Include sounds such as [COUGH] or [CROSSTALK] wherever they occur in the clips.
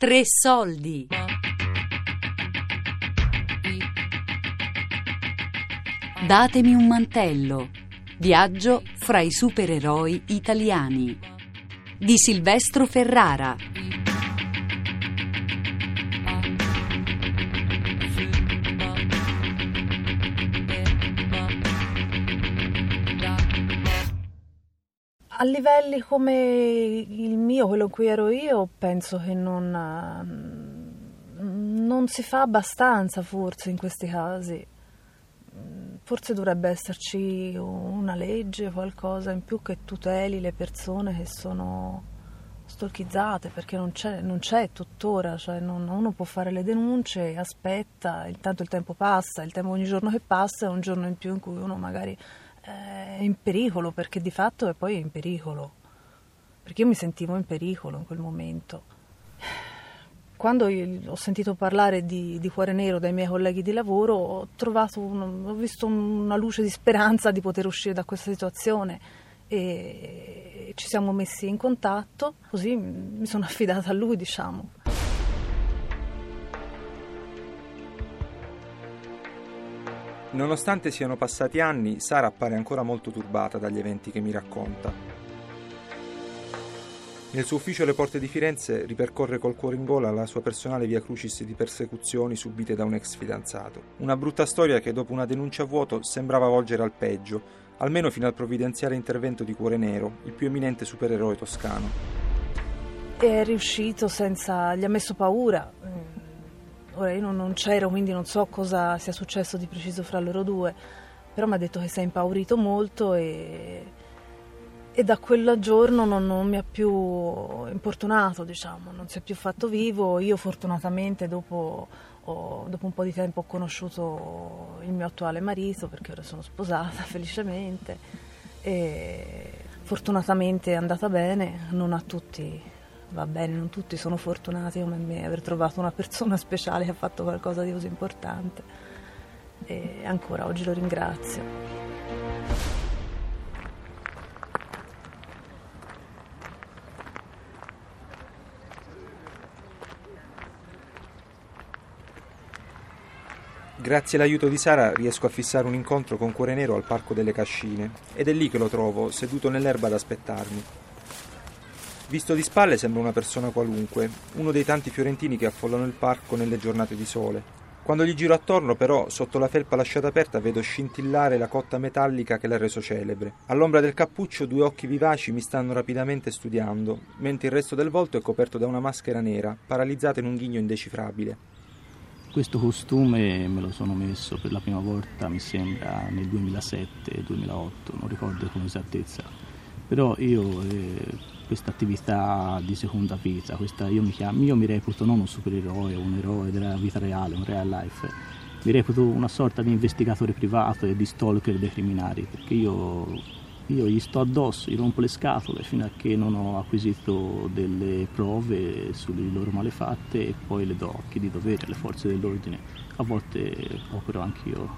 Tre soldi. Datemi un mantello. Viaggio fra i supereroi italiani. Di Silvestro Ferrara. A livelli come il mio, quello in cui ero io, penso che non, non si fa abbastanza forse in questi casi. Forse dovrebbe esserci una legge, qualcosa in più che tuteli le persone che sono stalkizzate, perché non c'è, non c'è tuttora, cioè non, uno può fare le denunce, aspetta, intanto il tempo passa, il tempo ogni giorno che passa è un giorno in più in cui uno magari è in pericolo perché di fatto è poi in pericolo, perché io mi sentivo in pericolo in quel momento. Quando ho sentito parlare di, di Cuore Nero dai miei colleghi di lavoro ho, un, ho visto una luce di speranza di poter uscire da questa situazione e ci siamo messi in contatto, così mi sono [LAUGHS] affidata a lui diciamo. Nonostante siano passati anni, Sara appare ancora molto turbata dagli eventi che mi racconta. Nel suo ufficio alle porte di Firenze ripercorre col cuore in gola la sua personale via crucis di persecuzioni subite da un ex fidanzato. Una brutta storia che dopo una denuncia a vuoto sembrava volgere al peggio, almeno fino al provvidenziale intervento di Cuore Nero, il più eminente supereroe toscano. È riuscito senza... gli ha messo paura Ora io non, non c'ero, quindi non so cosa sia successo di preciso fra loro due, però mi ha detto che si è impaurito molto e, e da quel giorno non, non, mi ha più importunato, diciamo, non si è più fatto vivo. Io fortunatamente dopo, ho, dopo un po' di tempo ho conosciuto il mio attuale marito, perché ora sono sposata [LAUGHS] felicemente e fortunatamente è andata bene, non a tutti va bene, non tutti sono fortunati come me aver trovato una persona speciale che ha fatto qualcosa di così importante e ancora oggi lo ringrazio. Grazie all'aiuto di Sara riesco a fissare un incontro con Cuore Nero al Parco delle Cascine ed è lì che lo trovo, seduto nell'erba ad aspettarmi. Visto di spalle sembra una persona qualunque, uno dei tanti fiorentini che affollano il parco nelle giornate di sole. Quando gli giro attorno, però, sotto la felpa lasciata aperta vedo scintillare la cotta metallica che l'ha reso celebre. All'ombra del cappuccio due occhi vivaci mi stanno rapidamente studiando, mentre il resto del volto è coperto da una maschera nera, paralizzata in un ghigno indecifrabile. Questo costume me lo sono messo per la prima volta, mi sembra, nel 2007-2008, non ricordo con esattezza. Però io eh, questa attività di seconda vita, questa, io, mi chiamo, io mi reputo non un supereroe, un eroe della vita reale, un real life, mi reputo una sorta di investigatore privato e di stalker dei criminali, perché io, io gli sto addosso, gli rompo le scatole fino a che non ho acquisito delle prove sulle loro malefatte e poi le do occhi di dovere alle forze dell'ordine. A volte opero anch'io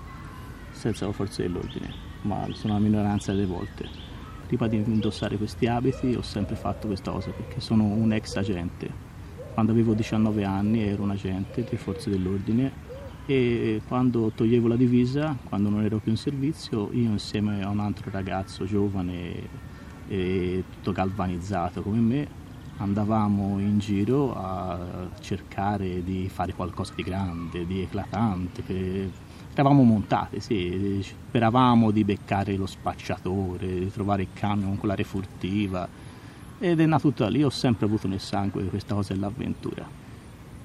senza le forze dell'ordine, ma sono la minoranza delle volte prima di indossare questi abiti ho sempre fatto questa cosa perché sono un ex agente. Quando avevo 19 anni ero un agente di forze dell'ordine e quando toglievo la divisa, quando non ero più in servizio, io insieme a un altro ragazzo giovane e tutto galvanizzato come me, andavamo in giro a cercare di fare qualcosa di grande, di eclatante, per Eravamo montati, sì, speravamo di beccare lo spacciatore, di trovare il camion con la refurtiva ed è nato da lì, ho sempre avuto nel sangue questa cosa dell'avventura,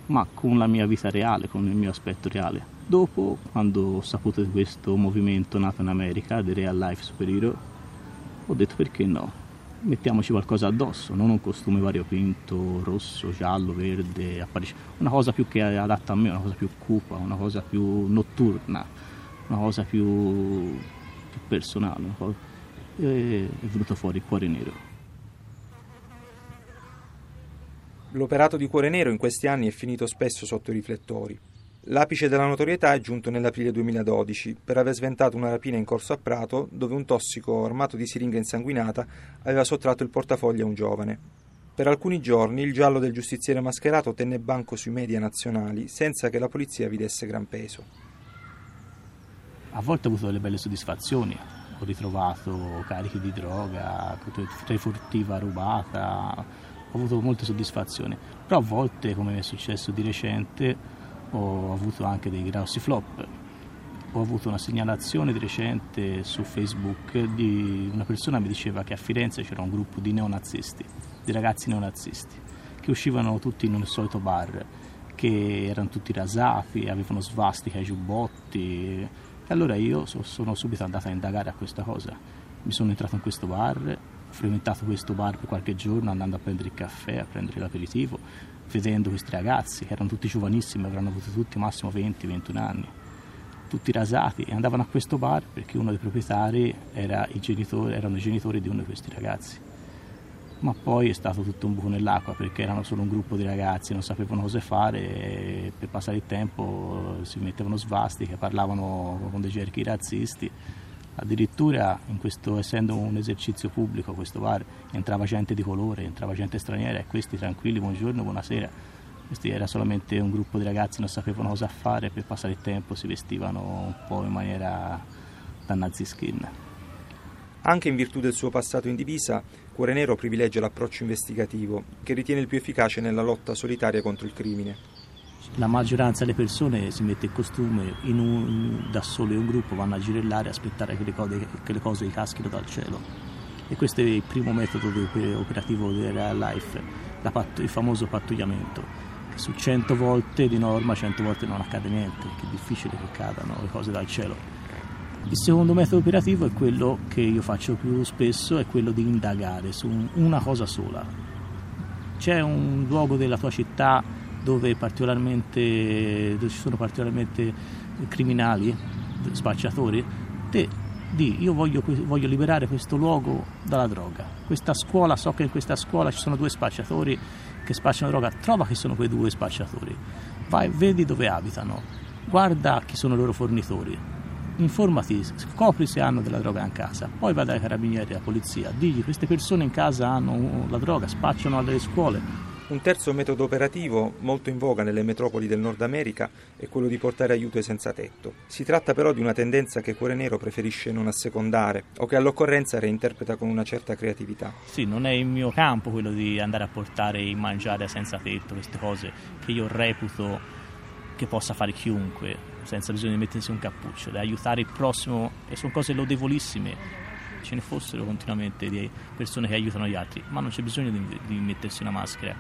ma con la mia vita reale, con il mio aspetto reale. Dopo, quando ho saputo di questo movimento nato in America, The Real Life Superhero, ho detto perché no, mettiamoci qualcosa addosso, non un costume variopinto, rosso, giallo, verde, una cosa più che adatta a me, una cosa più cupa, una cosa più notturna, una cosa più, più personale. E è venuto fuori il cuore nero. L'operato di Cuore Nero in questi anni è finito spesso sotto i riflettori. L'apice della notorietà è giunto nell'aprile 2012 per aver sventato una rapina in corso a Prato dove un tossico armato di siringa insanguinata aveva sottratto il portafoglio a un giovane. Per alcuni giorni il giallo del giustiziere mascherato tenne banco sui media nazionali senza che la polizia vi desse gran peso. A volte ho avuto delle belle soddisfazioni, ho ritrovato carichi di droga, furtiva rubata, ho avuto molte soddisfazioni, però a volte, come è successo di recente, ho avuto anche dei grossi flop. Ho avuto una segnalazione di recente su Facebook di una persona che mi diceva che a Firenze c'era un gruppo di neonazisti, di ragazzi neonazisti, che uscivano tutti in un solito bar, che erano tutti rasati, avevano svastica ai giubbotti. E allora io sono subito andato a indagare a questa cosa. Mi sono entrato in questo bar, frequentato questo bar per qualche giorno andando a prendere il caffè, a prendere l'aperitivo, vedendo questi ragazzi che erano tutti giovanissimi, avranno avuto tutti massimo 20-21 anni, tutti rasati e andavano a questo bar perché uno dei proprietari era i genitori, erano i genitori di uno di questi ragazzi. Ma poi è stato tutto un buco nell'acqua perché erano solo un gruppo di ragazzi, non sapevano cosa fare e per passare il tempo si mettevano svastiche, parlavano con dei cerchi razzisti Addirittura, questo, essendo un esercizio pubblico, questo bar entrava gente di colore, entrava gente straniera e questi tranquilli, buongiorno, buonasera. Questi era solamente un gruppo di ragazzi, non sapevano cosa fare, per passare il tempo si vestivano un po' in maniera da nazi skin. Anche in virtù del suo passato in divisa, Cuore Nero privilegia l'approccio investigativo, che ritiene il più efficace nella lotta solitaria contro il crimine la maggioranza delle persone si mette il costume un, da solo in un gruppo, vanno a girellare e aspettare che le, cose, che le cose caschino dal cielo. E questo è il primo metodo operativo del Real Life, patto, il famoso pattugliamento, su 100 volte di norma 100 volte non accade niente, è difficile che cadano le cose dal cielo. Il secondo metodo operativo è quello che io faccio più spesso, è quello di indagare su una cosa sola. C'è un luogo della tua città dove, dove ci sono particolarmente criminali, spacciatori, te di io voglio, voglio, liberare questo luogo dalla droga. Questa scuola, so che in questa scuola ci sono due spacciatori che spacciano droga, trova chi sono quei due spacciatori, vai, vedi dove abitano, guarda chi sono i loro fornitori, informati, scopri se hanno della droga in casa, poi vai dai carabinieri, alla polizia, digli queste persone in casa hanno la droga, spacciano alle scuole, un terzo metodo operativo, molto in voga nelle metropoli del Nord America, è quello di portare aiuto ai senza tetto. Si tratta però di una tendenza che Cuore Nero preferisce non assecondare o che all'occorrenza reinterpreta con una certa creatività. Sì, non è il mio campo quello di andare a portare il mangiare a senza tetto, queste cose che io reputo che possa fare chiunque senza bisogno di mettersi un cappuccio, di aiutare il prossimo e sono cose lodevolissime ce ne fossero continuamente di persone che aiutano gli altri, ma non c'è bisogno di, di mettersi una maschera.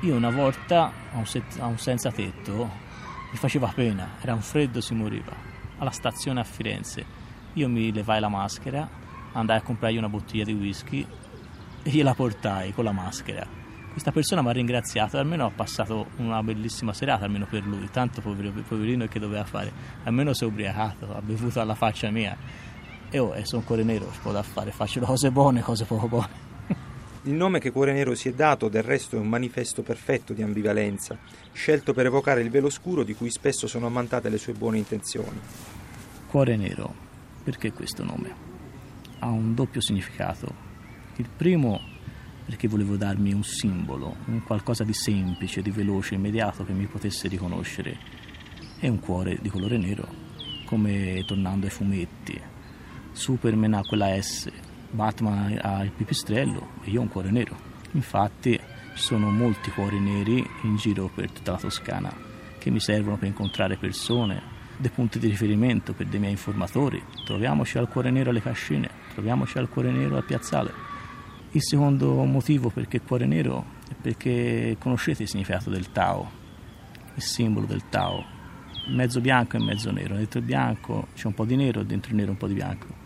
Io una volta a un, set, a un senza tetto mi faceva pena, era un freddo, si moriva, alla stazione a Firenze. Io mi levai la maschera, andai a comprargli una bottiglia di whisky e gliela portai con la maschera. Questa persona mi ha ringraziato, almeno ha passato una bellissima serata, almeno per lui, tanto poverino che doveva fare, almeno si è ubriacato, ha bevuto alla faccia mia e oh, sono cuore nero, si può da fare, faccio cose buone, cose poco buone. Il nome che Cuore Nero si è dato del resto è un manifesto perfetto di ambivalenza, scelto per evocare il velo scuro di cui spesso sono ammantate le sue buone intenzioni. Cuore Nero, perché questo nome? Ha un doppio significato. Il primo perché volevo darmi un simbolo, un qualcosa di semplice, di veloce, immediato che mi potesse riconoscere. E un cuore di colore nero, come tornando ai fumetti, Superman ha quella S, Batman ha il pipistrello e io ho un cuore nero. Infatti ci sono molti cuori neri in giro per tutta la Toscana che mi servono per incontrare persone, dei punti di riferimento per dei miei informatori. Troviamoci al cuore nero alle cascine, troviamoci al cuore nero al piazzale. Il secondo motivo perché cuore nero è perché conoscete il significato del Tao, il simbolo del Tao, mezzo bianco e mezzo nero. Dentro il bianco c'è un po' di nero, dentro il nero un po' di bianco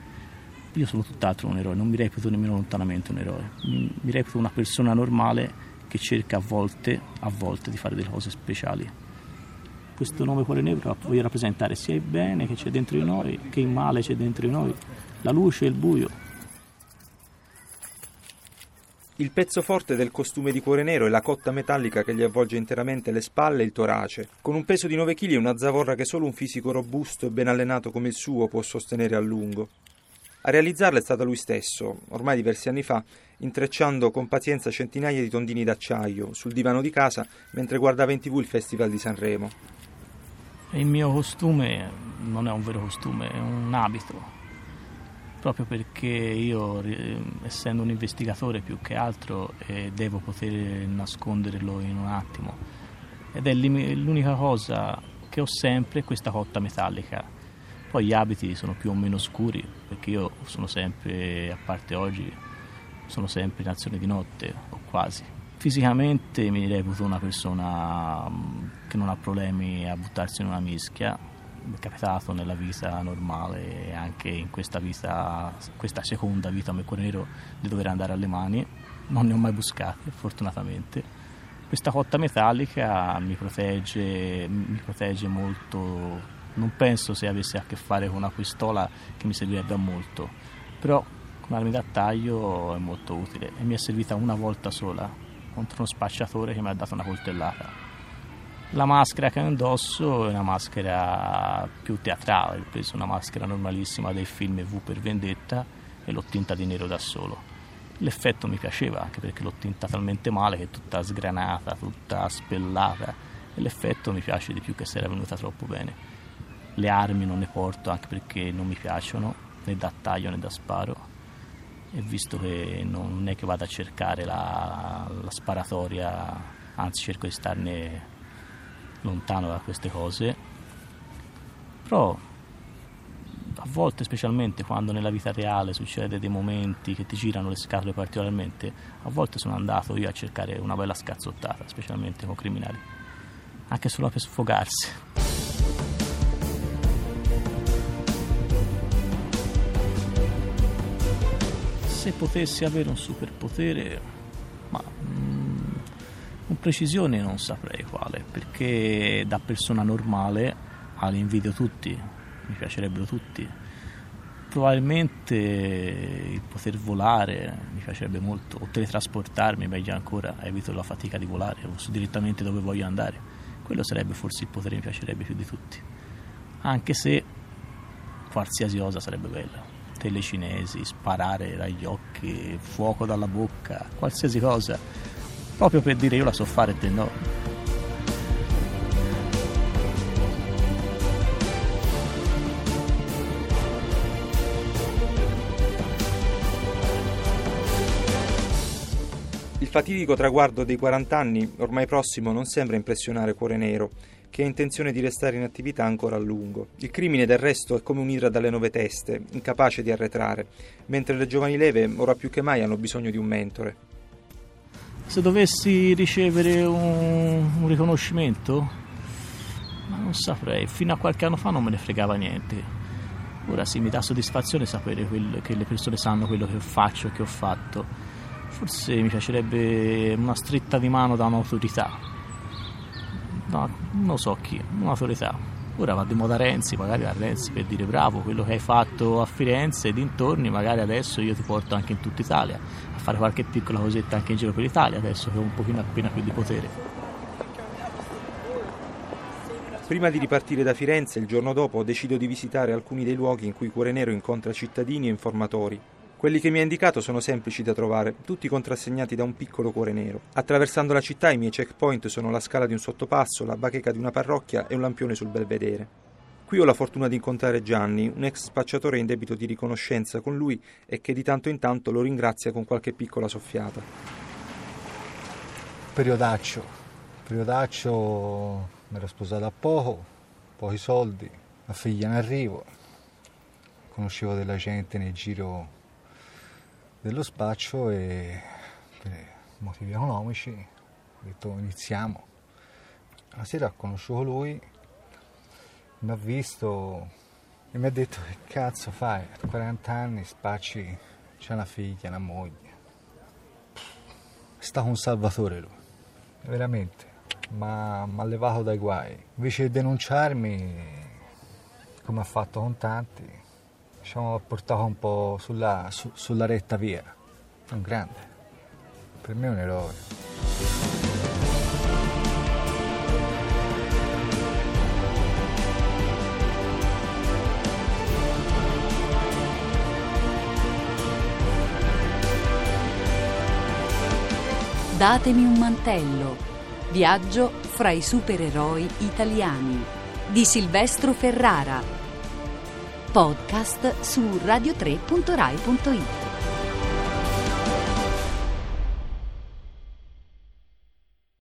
io sono tutt'altro un eroe, non mi reputo nemmeno lontanamente un eroe, mi, mi reputo una persona normale che cerca a volte, a volte di fare delle cose speciali. Questo nome Cuore Nero voglio rappresentare sia il bene che c'è dentro di noi, che il male c'è dentro di noi, la luce e il buio. Il pezzo forte del costume di cuore nero è la cotta metallica che gli avvolge interamente le spalle e il torace, con un peso di 9 kg e una zavorra che solo un fisico robusto e ben allenato come il suo può sostenere a lungo. A realizzarla è stato lui stesso, ormai diversi anni fa, intrecciando con pazienza centinaia di tondini d'acciaio sul divano di casa mentre guardava in tv il Festival di Sanremo. Il mio costume non è un vero costume, è un abito proprio perché io, essendo un investigatore più che altro, eh, devo poter nasconderlo in un attimo. Ed è l'unica cosa che ho sempre, questa cotta metallica. Poi gli abiti sono più o meno scuri, perché io sono sempre, a parte oggi, sono sempre in azione di notte, o quasi. Fisicamente mi reputo una persona mm, che non ha problemi a buttarsi in una mischia, è capitato nella vita normale e anche in questa vita, questa seconda vita a nero di dover andare alle mani, non ne ho mai buscate fortunatamente. Questa cotta metallica mi protegge, mi protegge molto, non penso se avesse a che fare con una pistola che mi servirebbe a molto, però con armi da taglio è molto utile e mi è servita una volta sola contro uno spacciatore che mi ha dato una coltellata la maschera che indosso è una maschera più teatrale, ho preso una maschera normalissima dei film V per vendetta e l'ho tinta di nero da solo. L'effetto mi piaceva anche perché l'ho tinta talmente male che è tutta sgranata, tutta spellata e l'effetto mi piace di più che se era venuta troppo bene. Le armi non ne porto anche perché non mi piacciono, né da taglio né da sparo. E visto che non è che vado a cercare la, la sparatoria, anzi cerco di starne lontano da queste cose, però a volte, specialmente quando nella vita reale succede dei momenti che ti girano le scatole particolarmente, a volte sono andato io a cercare una bella scazzottata, specialmente con criminali, anche solo per sfogarsi. Se potessi avere un superpotere, ma con precisione non saprei quale, perché da persona normale li invidio tutti, mi piacerebbero tutti. Probabilmente il poter volare mi piacerebbe molto, o teletrasportarmi, meglio ancora, evito la fatica di volare, so direttamente dove voglio andare. Quello sarebbe forse il potere che mi piacerebbe più di tutti. Anche se qualsiasi cosa sarebbe bella. Telecinesi, sparare dagli occhi, fuoco dalla bocca, qualsiasi cosa proprio per dire io la so fare e te no. Il fatidico traguardo dei 40 anni, ormai prossimo, non sembra impressionare Cuore Nero, che ha intenzione di restare in attività ancora a lungo. Il crimine del resto è come un'ira dalle nove teste, incapace di arretrare, mentre le giovani leve ora più che mai hanno bisogno di un mentore. Se dovessi ricevere un, un riconoscimento, ma non saprei, fino a qualche anno fa non me ne fregava niente. Ora sì, mi dà soddisfazione sapere quel, che le persone sanno quello che faccio e che ho fatto. Forse mi piacerebbe una stretta di mano da un'autorità. No, non so chi, un'autorità. Ora va di moda Renzi, magari a Renzi per dire bravo, quello che hai fatto a Firenze e dintorni, magari adesso io ti porto anche in tutta Italia a fare qualche piccola cosetta anche in giro per l'Italia, adesso che ho un pochino appena più di potere. Prima di ripartire da Firenze, il giorno dopo, decido di visitare alcuni dei luoghi in cui Cuore Nero incontra cittadini e informatori. Quelli che mi ha indicato sono semplici da trovare, tutti contrassegnati da un piccolo cuore nero. Attraversando la città i miei checkpoint sono la scala di un sottopasso, la bacheca di una parrocchia e un lampione sul belvedere. Qui ho la fortuna di incontrare Gianni, un ex spacciatore in debito di riconoscenza con lui e che di tanto in tanto lo ringrazia con qualche piccola soffiata. Periodaccio. Periodaccio mi ero sposato a poco, pochi soldi, la figlia in arrivo. Conoscevo della gente nel giro dello spaccio e per motivi economici ho detto iniziamo. La sera ho conosciuto lui, mi ha visto e mi ha detto che cazzo fai, a 40 anni spacci, c'è una figlia, una moglie. È stato un salvatore lui, veramente, mi ha levato dai guai. Invece di denunciarmi, come ha fatto con tanti, diciamo, portato un po' sulla, su, sulla retta via. Un grande. Per me è un eroe. Datemi un mantello. Viaggio fra i supereroi italiani di Silvestro Ferrara. Podcast su radio3.rai.it.